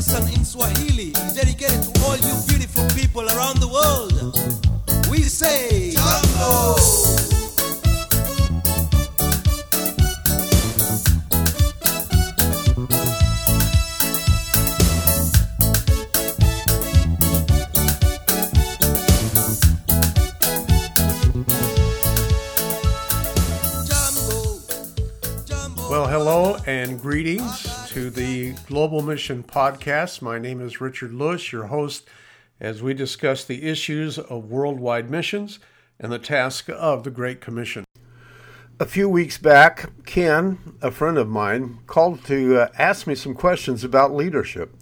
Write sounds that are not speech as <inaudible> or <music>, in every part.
lesson in Swahili dedicated to all you beautiful people around the world. We say, Jambo! Well, hello and greetings to the Global Mission Podcast. My name is Richard Lewis, your host, as we discuss the issues of worldwide missions and the task of the Great Commission. A few weeks back, Ken, a friend of mine, called to uh, ask me some questions about leadership.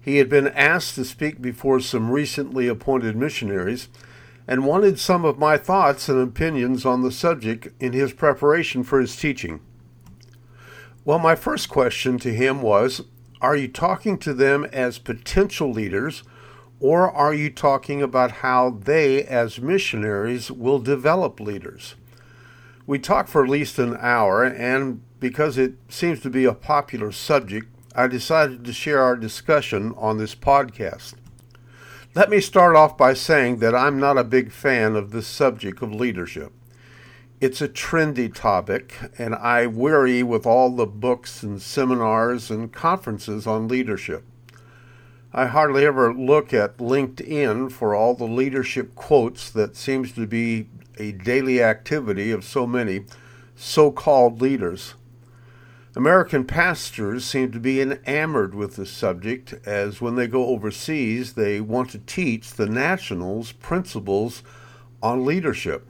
He had been asked to speak before some recently appointed missionaries and wanted some of my thoughts and opinions on the subject in his preparation for his teaching. Well, my first question to him was Are you talking to them as potential leaders, or are you talking about how they, as missionaries, will develop leaders? We talked for at least an hour, and because it seems to be a popular subject, I decided to share our discussion on this podcast. Let me start off by saying that I'm not a big fan of the subject of leadership. It's a trendy topic, and I weary with all the books and seminars and conferences on leadership. I hardly ever look at LinkedIn for all the leadership quotes that seems to be a daily activity of so many so called leaders. American pastors seem to be enamored with the subject, as when they go overseas, they want to teach the nationals principles on leadership.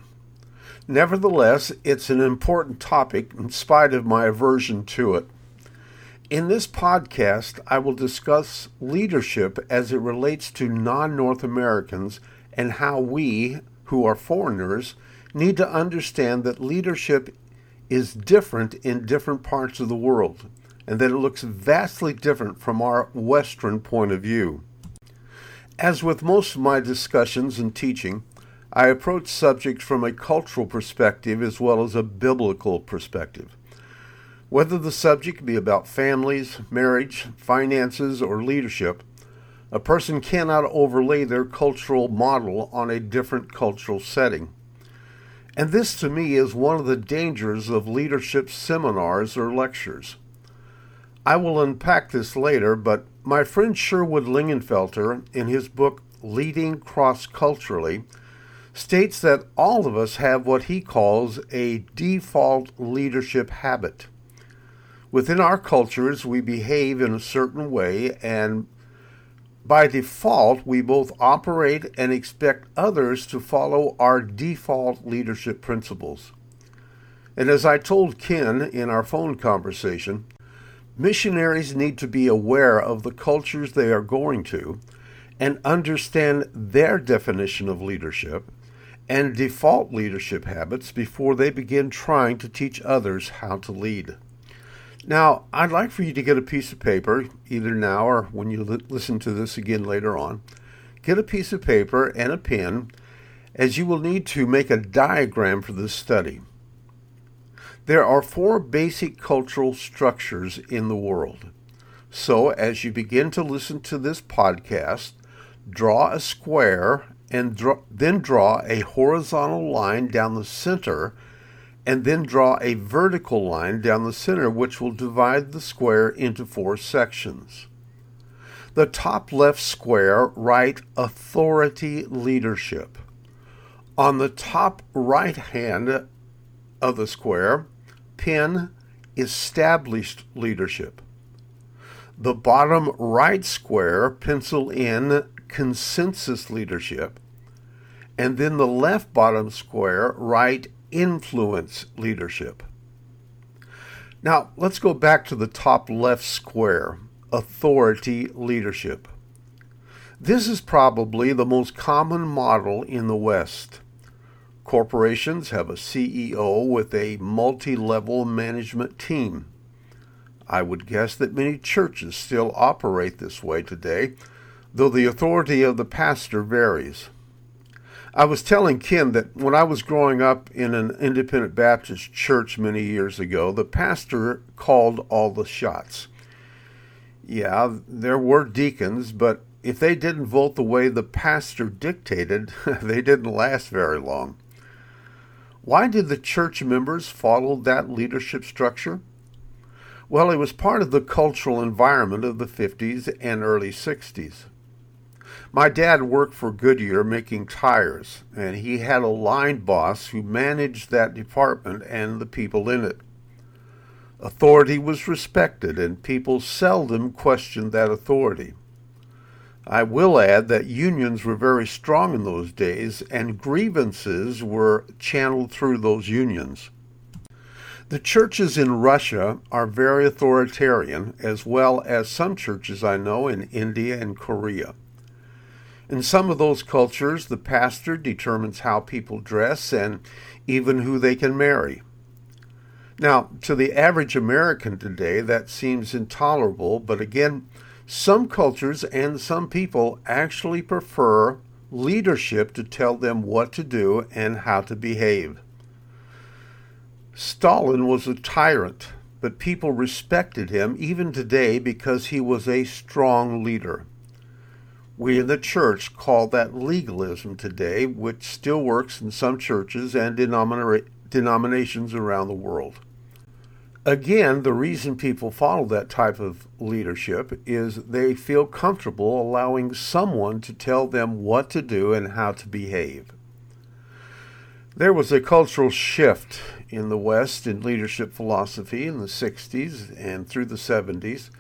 Nevertheless, it's an important topic in spite of my aversion to it. In this podcast, I will discuss leadership as it relates to non North Americans and how we, who are foreigners, need to understand that leadership is different in different parts of the world and that it looks vastly different from our Western point of view. As with most of my discussions and teaching, I approach subjects from a cultural perspective as well as a biblical perspective. Whether the subject be about families, marriage, finances, or leadership, a person cannot overlay their cultural model on a different cultural setting. And this to me is one of the dangers of leadership seminars or lectures. I will unpack this later, but my friend Sherwood Lingenfelter, in his book Leading Cross Culturally, states that all of us have what he calls a default leadership habit. Within our cultures, we behave in a certain way, and by default, we both operate and expect others to follow our default leadership principles. And as I told Ken in our phone conversation, missionaries need to be aware of the cultures they are going to and understand their definition of leadership and default leadership habits before they begin trying to teach others how to lead. Now, I'd like for you to get a piece of paper, either now or when you li- listen to this again later on. Get a piece of paper and a pen, as you will need to make a diagram for this study. There are four basic cultural structures in the world. So, as you begin to listen to this podcast, draw a square and then draw a horizontal line down the center and then draw a vertical line down the center which will divide the square into four sections. The top left square write authority leadership. On the top right hand of the square, pin established leadership. The bottom right square, pencil in consensus leadership. And then the left bottom square, write influence leadership. Now, let's go back to the top left square authority leadership. This is probably the most common model in the West. Corporations have a CEO with a multi level management team. I would guess that many churches still operate this way today, though the authority of the pastor varies. I was telling Ken that when I was growing up in an independent Baptist church many years ago, the pastor called all the shots. Yeah, there were deacons, but if they didn't vote the way the pastor dictated, <laughs> they didn't last very long. Why did the church members follow that leadership structure? Well, it was part of the cultural environment of the 50s and early 60s. My dad worked for Goodyear making tires, and he had a line boss who managed that department and the people in it. Authority was respected, and people seldom questioned that authority. I will add that unions were very strong in those days, and grievances were channeled through those unions. The churches in Russia are very authoritarian, as well as some churches I know in India and Korea. In some of those cultures, the pastor determines how people dress and even who they can marry. Now, to the average American today, that seems intolerable, but again, some cultures and some people actually prefer leadership to tell them what to do and how to behave. Stalin was a tyrant, but people respected him even today because he was a strong leader. We in the church call that legalism today, which still works in some churches and denominations around the world. Again, the reason people follow that type of leadership is they feel comfortable allowing someone to tell them what to do and how to behave. There was a cultural shift in the West in leadership philosophy in the 60s and through the 70s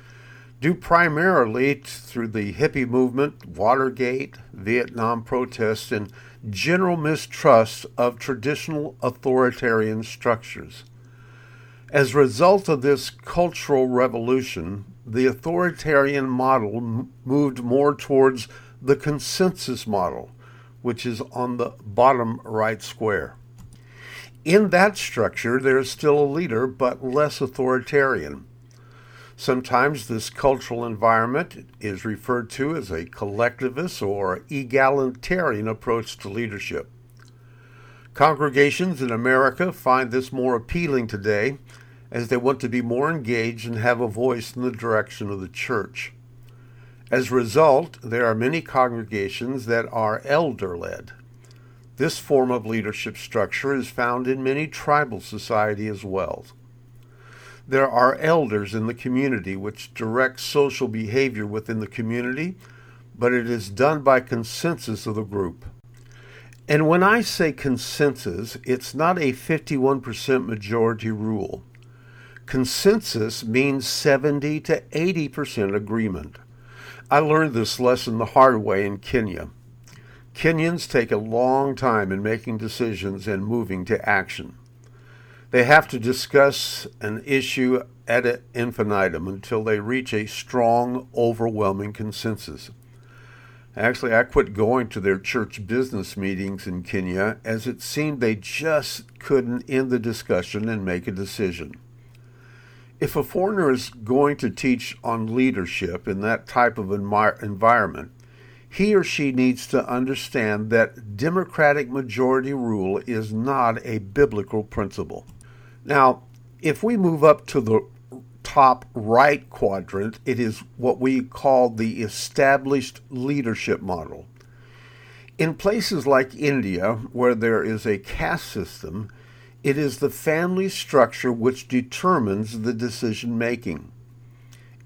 due primarily through the hippie movement, Watergate, Vietnam protests, and general mistrust of traditional authoritarian structures. As a result of this cultural revolution, the authoritarian model m- moved more towards the consensus model, which is on the bottom right square. In that structure, there is still a leader, but less authoritarian. Sometimes this cultural environment is referred to as a collectivist or egalitarian approach to leadership. Congregations in America find this more appealing today as they want to be more engaged and have a voice in the direction of the church. As a result, there are many congregations that are elder led. This form of leadership structure is found in many tribal societies as well. There are elders in the community which direct social behavior within the community, but it is done by consensus of the group. And when I say consensus, it's not a 51% majority rule. Consensus means 70 to 80% agreement. I learned this lesson the hard way in Kenya. Kenyans take a long time in making decisions and moving to action. They have to discuss an issue ad infinitum until they reach a strong, overwhelming consensus. Actually, I quit going to their church business meetings in Kenya as it seemed they just couldn't end the discussion and make a decision. If a foreigner is going to teach on leadership in that type of environment, he or she needs to understand that democratic majority rule is not a biblical principle. Now, if we move up to the top right quadrant, it is what we call the established leadership model. In places like India, where there is a caste system, it is the family structure which determines the decision making.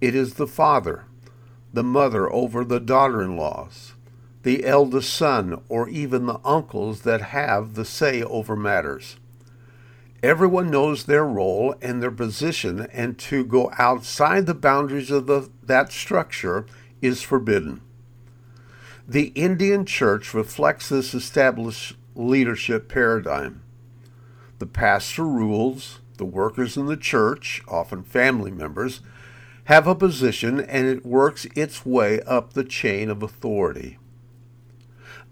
It is the father, the mother over the daughter in laws, the eldest son, or even the uncles that have the say over matters. Everyone knows their role and their position, and to go outside the boundaries of the, that structure is forbidden. The Indian church reflects this established leadership paradigm. The pastor rules, the workers in the church, often family members, have a position and it works its way up the chain of authority.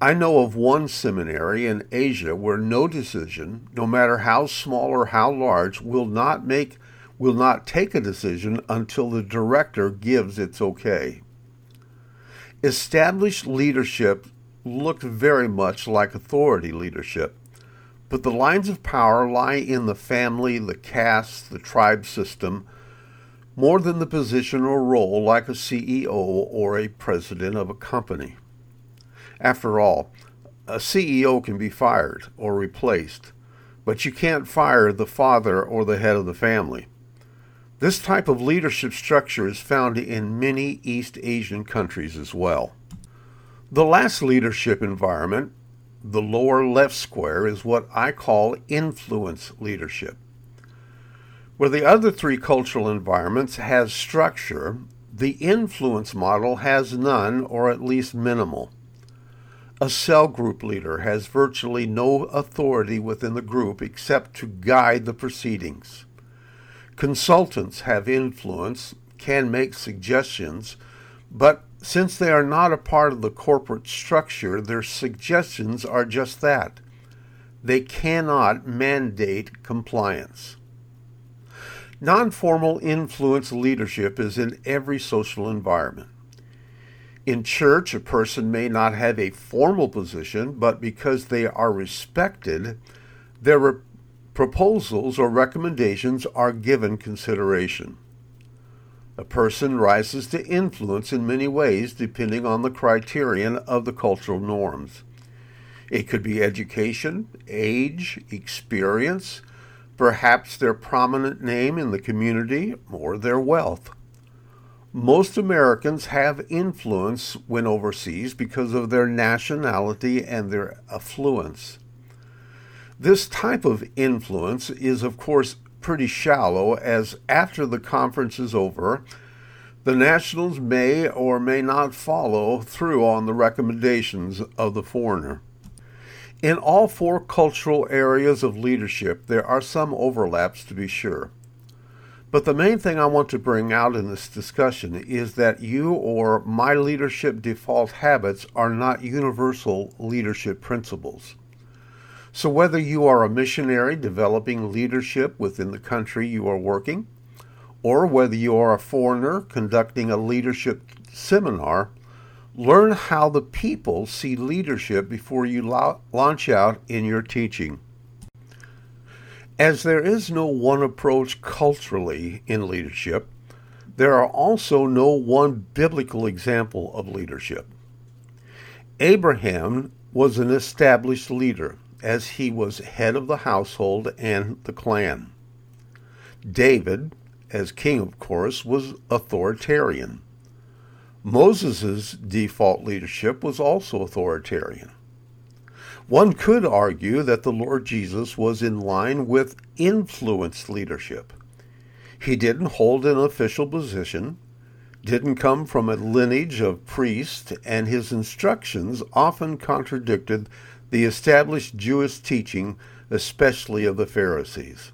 I know of one seminary in Asia where no decision, no matter how small or how large, will not make will not take a decision until the director gives its okay. Established leadership looked very much like authority leadership, but the lines of power lie in the family, the caste, the tribe system, more than the position or role like a CEO or a president of a company. After all, a CEO can be fired or replaced, but you can't fire the father or the head of the family. This type of leadership structure is found in many East Asian countries as well. The last leadership environment, the lower left square, is what I call influence leadership. Where the other three cultural environments has structure, the influence model has none or at least minimal. A cell group leader has virtually no authority within the group except to guide the proceedings. Consultants have influence, can make suggestions, but since they are not a part of the corporate structure, their suggestions are just that. They cannot mandate compliance. Non formal influence leadership is in every social environment. In church, a person may not have a formal position, but because they are respected, their proposals or recommendations are given consideration. A person rises to influence in many ways depending on the criterion of the cultural norms. It could be education, age, experience, perhaps their prominent name in the community, or their wealth. Most Americans have influence when overseas because of their nationality and their affluence. This type of influence is, of course, pretty shallow, as after the conference is over, the nationals may or may not follow through on the recommendations of the foreigner. In all four cultural areas of leadership, there are some overlaps to be sure. But the main thing I want to bring out in this discussion is that you or my leadership default habits are not universal leadership principles. So, whether you are a missionary developing leadership within the country you are working, or whether you are a foreigner conducting a leadership seminar, learn how the people see leadership before you launch out in your teaching. As there is no one approach culturally in leadership, there are also no one biblical example of leadership. Abraham was an established leader, as he was head of the household and the clan. David, as king, of course, was authoritarian. Moses' default leadership was also authoritarian. One could argue that the Lord Jesus was in line with influence leadership. He didn't hold an official position, didn't come from a lineage of priests, and his instructions often contradicted the established Jewish teaching, especially of the Pharisees.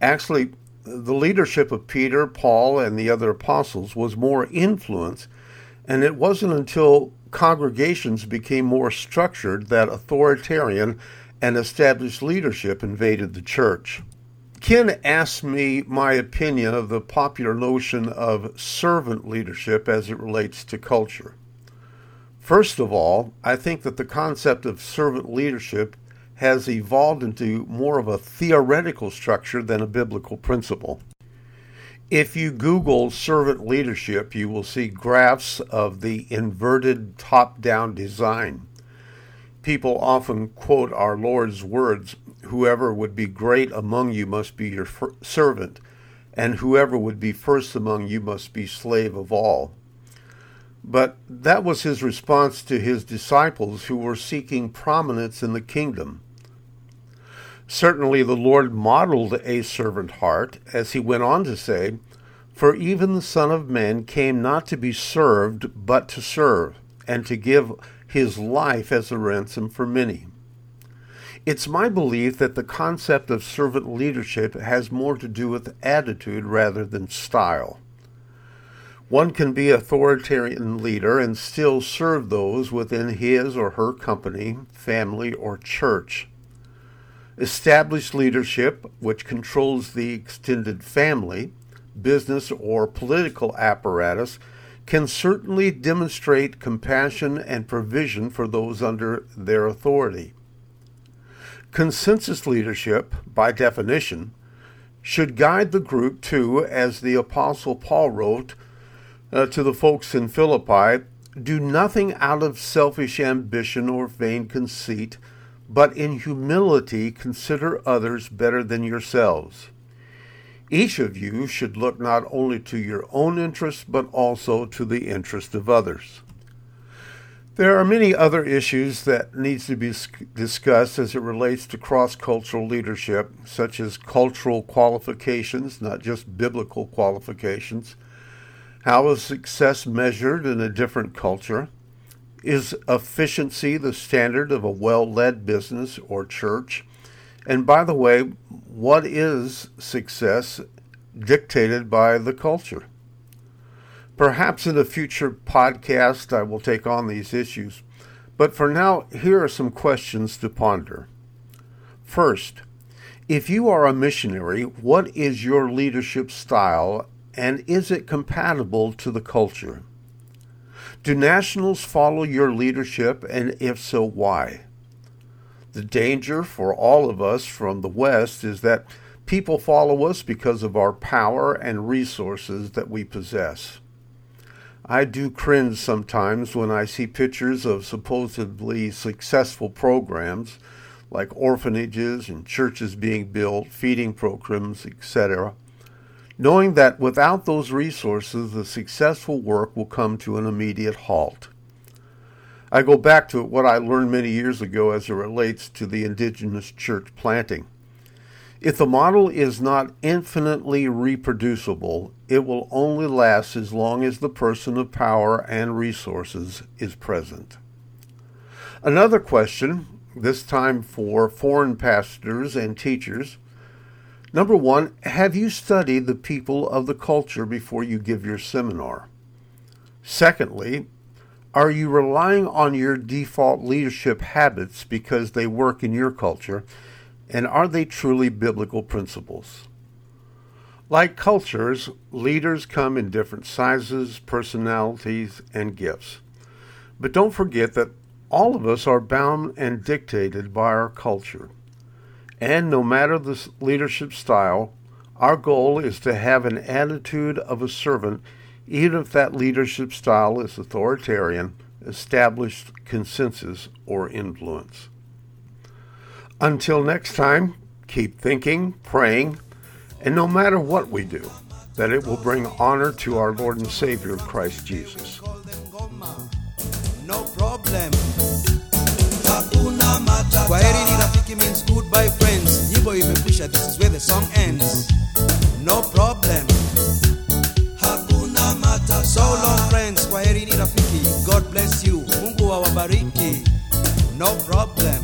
Actually, the leadership of Peter, Paul, and the other apostles was more influence, and it wasn't until congregations became more structured that authoritarian and established leadership invaded the church. Ken asked me my opinion of the popular notion of servant leadership as it relates to culture. First of all, I think that the concept of servant leadership has evolved into more of a theoretical structure than a biblical principle. If you Google servant leadership, you will see graphs of the inverted top down design. People often quote our Lord's words Whoever would be great among you must be your servant, and whoever would be first among you must be slave of all. But that was his response to his disciples who were seeking prominence in the kingdom. Certainly, the Lord modeled a servant heart, as he went on to say, For even the Son of Man came not to be served, but to serve, and to give his life as a ransom for many. It's my belief that the concept of servant leadership has more to do with attitude rather than style. One can be authoritarian leader and still serve those within his or her company, family, or church. Established leadership, which controls the extended family, business, or political apparatus, can certainly demonstrate compassion and provision for those under their authority. Consensus leadership, by definition, should guide the group to, as the Apostle Paul wrote uh, to the folks in Philippi, do nothing out of selfish ambition or vain conceit, but in humility consider others better than yourselves. Each of you should look not only to your own interest, but also to the interest of others. There are many other issues that needs to be discussed as it relates to cross-cultural leadership, such as cultural qualifications, not just biblical qualifications. How is success measured in a different culture? Is efficiency the standard of a well-led business or church? And by the way, what is success dictated by the culture? Perhaps in a future podcast I will take on these issues, but for now, here are some questions to ponder. First, if you are a missionary, what is your leadership style and is it compatible to the culture? Do nationals follow your leadership, and if so, why? The danger for all of us from the West is that people follow us because of our power and resources that we possess. I do cringe sometimes when I see pictures of supposedly successful programs like orphanages and churches being built, feeding programs, etc., knowing that without those resources, the successful work will come to an immediate halt. I go back to what I learned many years ago as it relates to the indigenous church planting. If the model is not infinitely reproducible, it will only last as long as the person of power and resources is present. Another question, this time for foreign pastors and teachers. Number one, have you studied the people of the culture before you give your seminar? Secondly, are you relying on your default leadership habits because they work in your culture? And are they truly biblical principles? Like cultures, leaders come in different sizes, personalities, and gifts. But don't forget that all of us are bound and dictated by our culture. And no matter the leadership style, our goal is to have an attitude of a servant even if that leadership style is authoritarian, established consensus, or influence. Until next time, keep thinking, praying, and no matter what we do, that it will bring honor to our Lord and Savior Christ Jesus. Kwaheri rafiki means goodbye friends. Nyimbo imekwisha, this is where the song ends. No problem. So long friends, kwaherini rafiki. God bless you. Mungu awabariki. No problem.